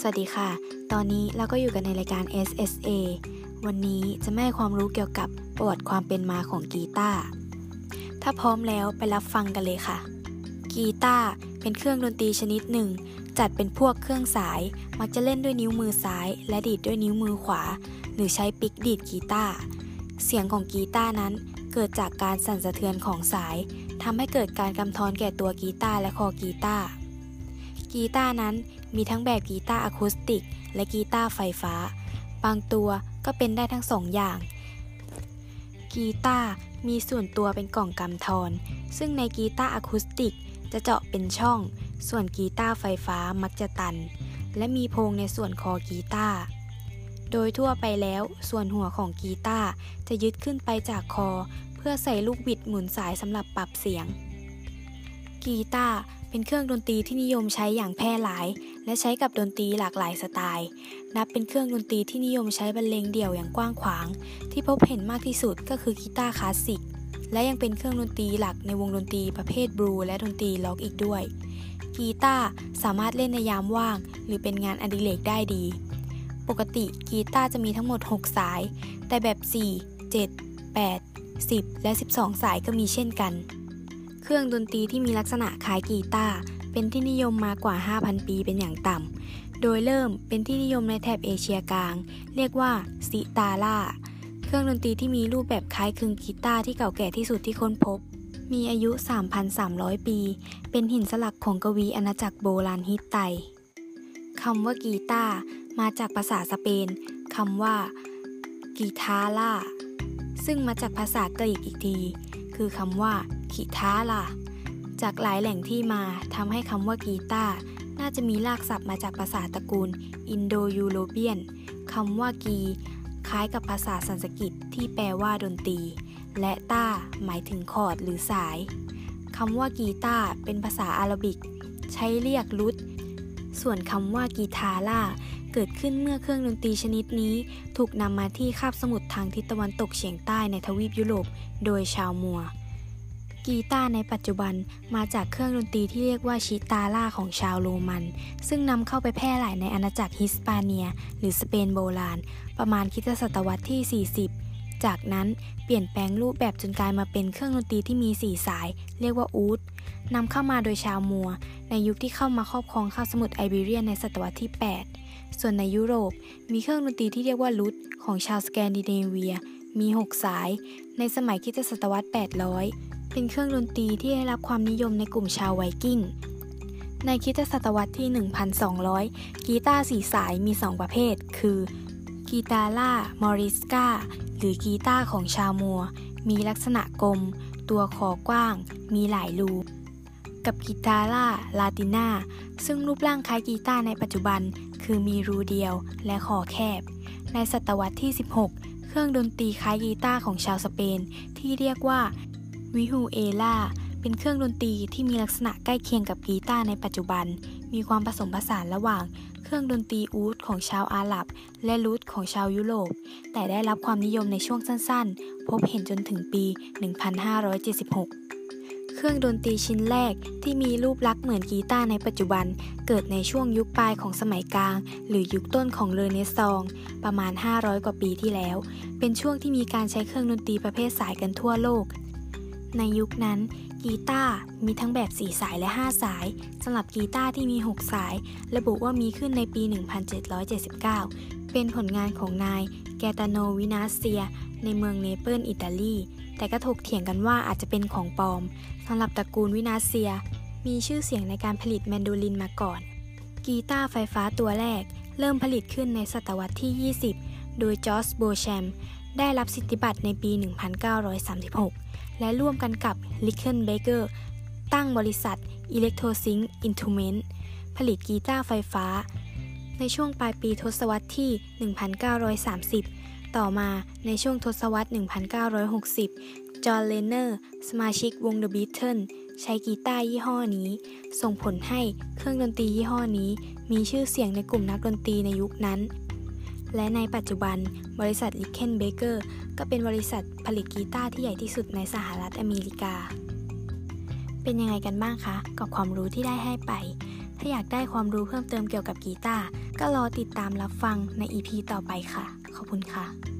สวัสดีค่ะ ตอนนี้เราก็อยู่กันในรายการ SSA วันนี้จะไม่ให้ความรู้เกี่ยวกับประวัติความเป็นมาของกีตาร์ ถ้าพร้อมแล้วไปรับฟังกันเลยค่ะ กีตาร์เป็นเครื่องดนตรีชนิดหนึ่ง จัดเป็นพวกเครื่องสาย มักจะเล่นด้วยนิ้วมือซ้าย และดีดด้วยนิ้วมือขวา หรือใช้ปิกดีดกีตาร์ เสียงของกีตาร์นั้นเกิดจากการสั่นสะเทือนของสายทำให้เกิดการกำทอนแก่ตัวกีตาร์และคอกีตาร์ กีตาร์นั้นมีทั้งแบบกีตาร์อะคูสติก และกีตาร์ไฟฟ้า บางตัวก็เป็นได้ทั้งสองอย่าง กีตาร์มีส่วนตัวเป็นกล่องกำทอน ซึ่งในกีตาร์อะคูสติกจะเจาะเป็นช่อง ส่วนกีตาร์ไฟฟ้ามักจะตัน และมีโพงในส่วนคอกีตาร์ โดยทั่วไปแล้วส่วนหัวของกีตาร์จะยึดขึ้นไปจากคอ เพื่อใส่ลูกบิดหมุนสายสำหรับปรับเสียง กีตาร์ เป็นเครื่องดนตรีที่นิยมใช้อย่างแพร่หลาย และใช้กับดนตรีหลากหลายสไตล์ นับเป็นเครื่องดนตรีที่นิยมใช้บรรเลงเดี่ยวอย่างกว้างขวาง ที่พบเห็นมากที่สุดก็คือกีตาร์คลาสสิก และยังเป็นเครื่องดนตรีหลักในวงดนตรีประเภทบลูส์และดนตรีล็อกอีกด้วย กีตาร์สามารถเล่นในยามว่าง หรือเป็นงานอดิเรกได้ดี ปกติกีตาร์จะมีทั้งหมด 6 สาย แต่แบบ 4 7 8 10 และ 12 สายก็มีเช่นกัน เครื่องดนตรีที่มีลักษณะคล้ายกีตาร์เป็นที่นิยมมากว่า 5,000 ปีเป็นอย่างต่ำ โดยเริ่มเป็นที่นิยมในแถบเอเชียกลาง เรียกว่าซิตาร่า เครื่องดนตรีที่มีรูปแบบคล้ายคลึงกีตาร์ที่เก่าแก่ที่สุดที่ค้นพบ มีอายุ 3,300 ปี เป็นหินสลักของกวีอาณาจักรโบราณฮิตไตคำว่ากีตาร์มาจากภาษาสเปนคำว่ากีทาร่าซึ่งมาจากภาษากรีกอีกที คือคำว่า คิทาร่าจากหลายแหล่งที่มาทำให้คำว่ากีตาร์น่าจะมีรากศัพท์มาจากภาษาตระกูลอินโดยูโรเปียนคำว่ากีคล้ายกับภาษาสันสกฤตที่แปลว่าดนตรี และต้าหมายถึงคอร์ดหรือสายคำว่ากีตาร์เป็นภาษาอาราบิก ใช้เรียกรุดส่วนคำว่ากีทาร่าเกิดขึ้นเมื่อเครื่องดนตรีชนิดนี้ ถูกนำมาที่คาบสมุทรทางทิศตะวันตกเฉียงใต้ในทวีปยุโรป โดยชาวมัวร์ กีตาร์ในปัจจุบันมาจากเครื่องดนตรีที่เรียกว่าชิตาร่าของชาวโรมัน ซึ่งนำเข้าไปแพร่หลายในอาณาจักรฮิสปาเนีย หรือสเปนโบราณ ประมาณคริสต์ศตวรรษที่ 40 จากนั้นเปลี่ยนแปลงรูปแบบจนกลายมาเป็นเครื่องดนตรีที่มี 4 สาย เรียกว่าอูดนำเข้ามาโดยชาวมัวร์ ในยุคที่เข้ามาครอบครองคาบสมุทรไอเบเรียนในศตวรรษที่ 8 ส่วนในยุโรปมีเครื่องดนตรีที่เรียกว่าลุดของชาวสแกนดิเนเวีย มี 6 สาย ในสมัยคริสต์ศตวรรษ 800 เป็นเครื่องดนตรีที่ได้รับความนิยมในกลุ่มชาวไวกิ้ง ในคริสต์ศตวรรษที่ 1,200 กีตาร์สี่สายมี 2 ประเภท คือกีตาร่ามอริสกาหรือกีตาร์ของชาวมัวร์ มีลักษณะกลม ตัวคอกว้าง มีหลายรูกับกีตาร่าลาติน่าซึ่งรูปร่างคล้ายกีตาร์ในปัจจุบัน คือมีรูเดียวและคอแคบ ในศตวรรษที่ 16 เครื่องดนตรีคล้ายกีตาร์ของชาวสเปน ที่เรียกว่า วิฮูเอล่าเป็นเครื่องดนตรีที่มีลักษณะใกล้เคียงกับกีตาร์ในปัจจุบัน มีความผสมผสานระหว่าง เครื่องดนตรีอูดของชาวอาหรับ และลูดของชาวยุโรป แต่ได้รับความนิยมในช่วงสั้นๆ พบเห็นจนถึงปี 1576 เครื่องดนตรีชิ้นแรกที่มีรูปลักษณ์เหมือนกีตาร์ในปัจจุบัน เกิดในช่วงยุคปลายของสมัยกลาง หรือยุคต้นของเรเนซองประมาณ 500 กว่าปีที่แล้ว เป็นช่วงที่มีการใช้เครื่องดนตรีประเภทสายกันทั่วโลก ในยุคนั้นกีตาร์มีทั้งแบบ 4 สายและ 5 สายสำหรับกีตาร์ที่มี 6 สาย ระบุว่ามีขึ้นในปี 1779 เป็นผลงานของนายแกตาโนวินาเซีย ในเมืองเนเปิลอิตาลี แต่ก็ถกเถียงกันว่าอาจจะเป็นของปลอมสำหรับตระกูลวินาเซีย มีชื่อเสียงในการผลิตแมนโดลินมาก่อน กีตาร์ไฟฟ้าตัวแรก เริ่มผลิตขึ้นในศตวรรษที่ 20 โดยจอร์จโบแชมได้รับสิทธิบัตรในปี 1936 และร่วมกันกับ l i c k e n b a k e r ตั้งบริษัท Electro String Instrument ผลิตกีตาร์ไฟฟ้า ในช่วงปลายปีทศวรรษที่ 1930 ต่อมาในช่วงทศวรรษ 1960 จอห์น เลนเนอร์ สมาชิกวง The Beatles ใช้กีตาร์ยี่ห้อนี้ ส่งผลให้เครื่องดนตรียี่ห้อนี้ มีชื่อเสียงในกลุ่มนักดนตรีในยุคนั้น และในปัจจุบันบริษัท l i c k e n b a k e r ก็เป็นบริษัทผลิตกีตาร์ที่ใหญ่ที่สุดในสหรัฐอเมริกา เป็นยังไงกันบ้างคะ กับความรู้ที่ได้ให้ไป ถ้าอยากได้ความรู้เพิ่มเติมเกี่ยวกับกีตาร์ก็รอติดตามรับฟังใน EP ต่อไปค่ะ ขอบคุณค่ะ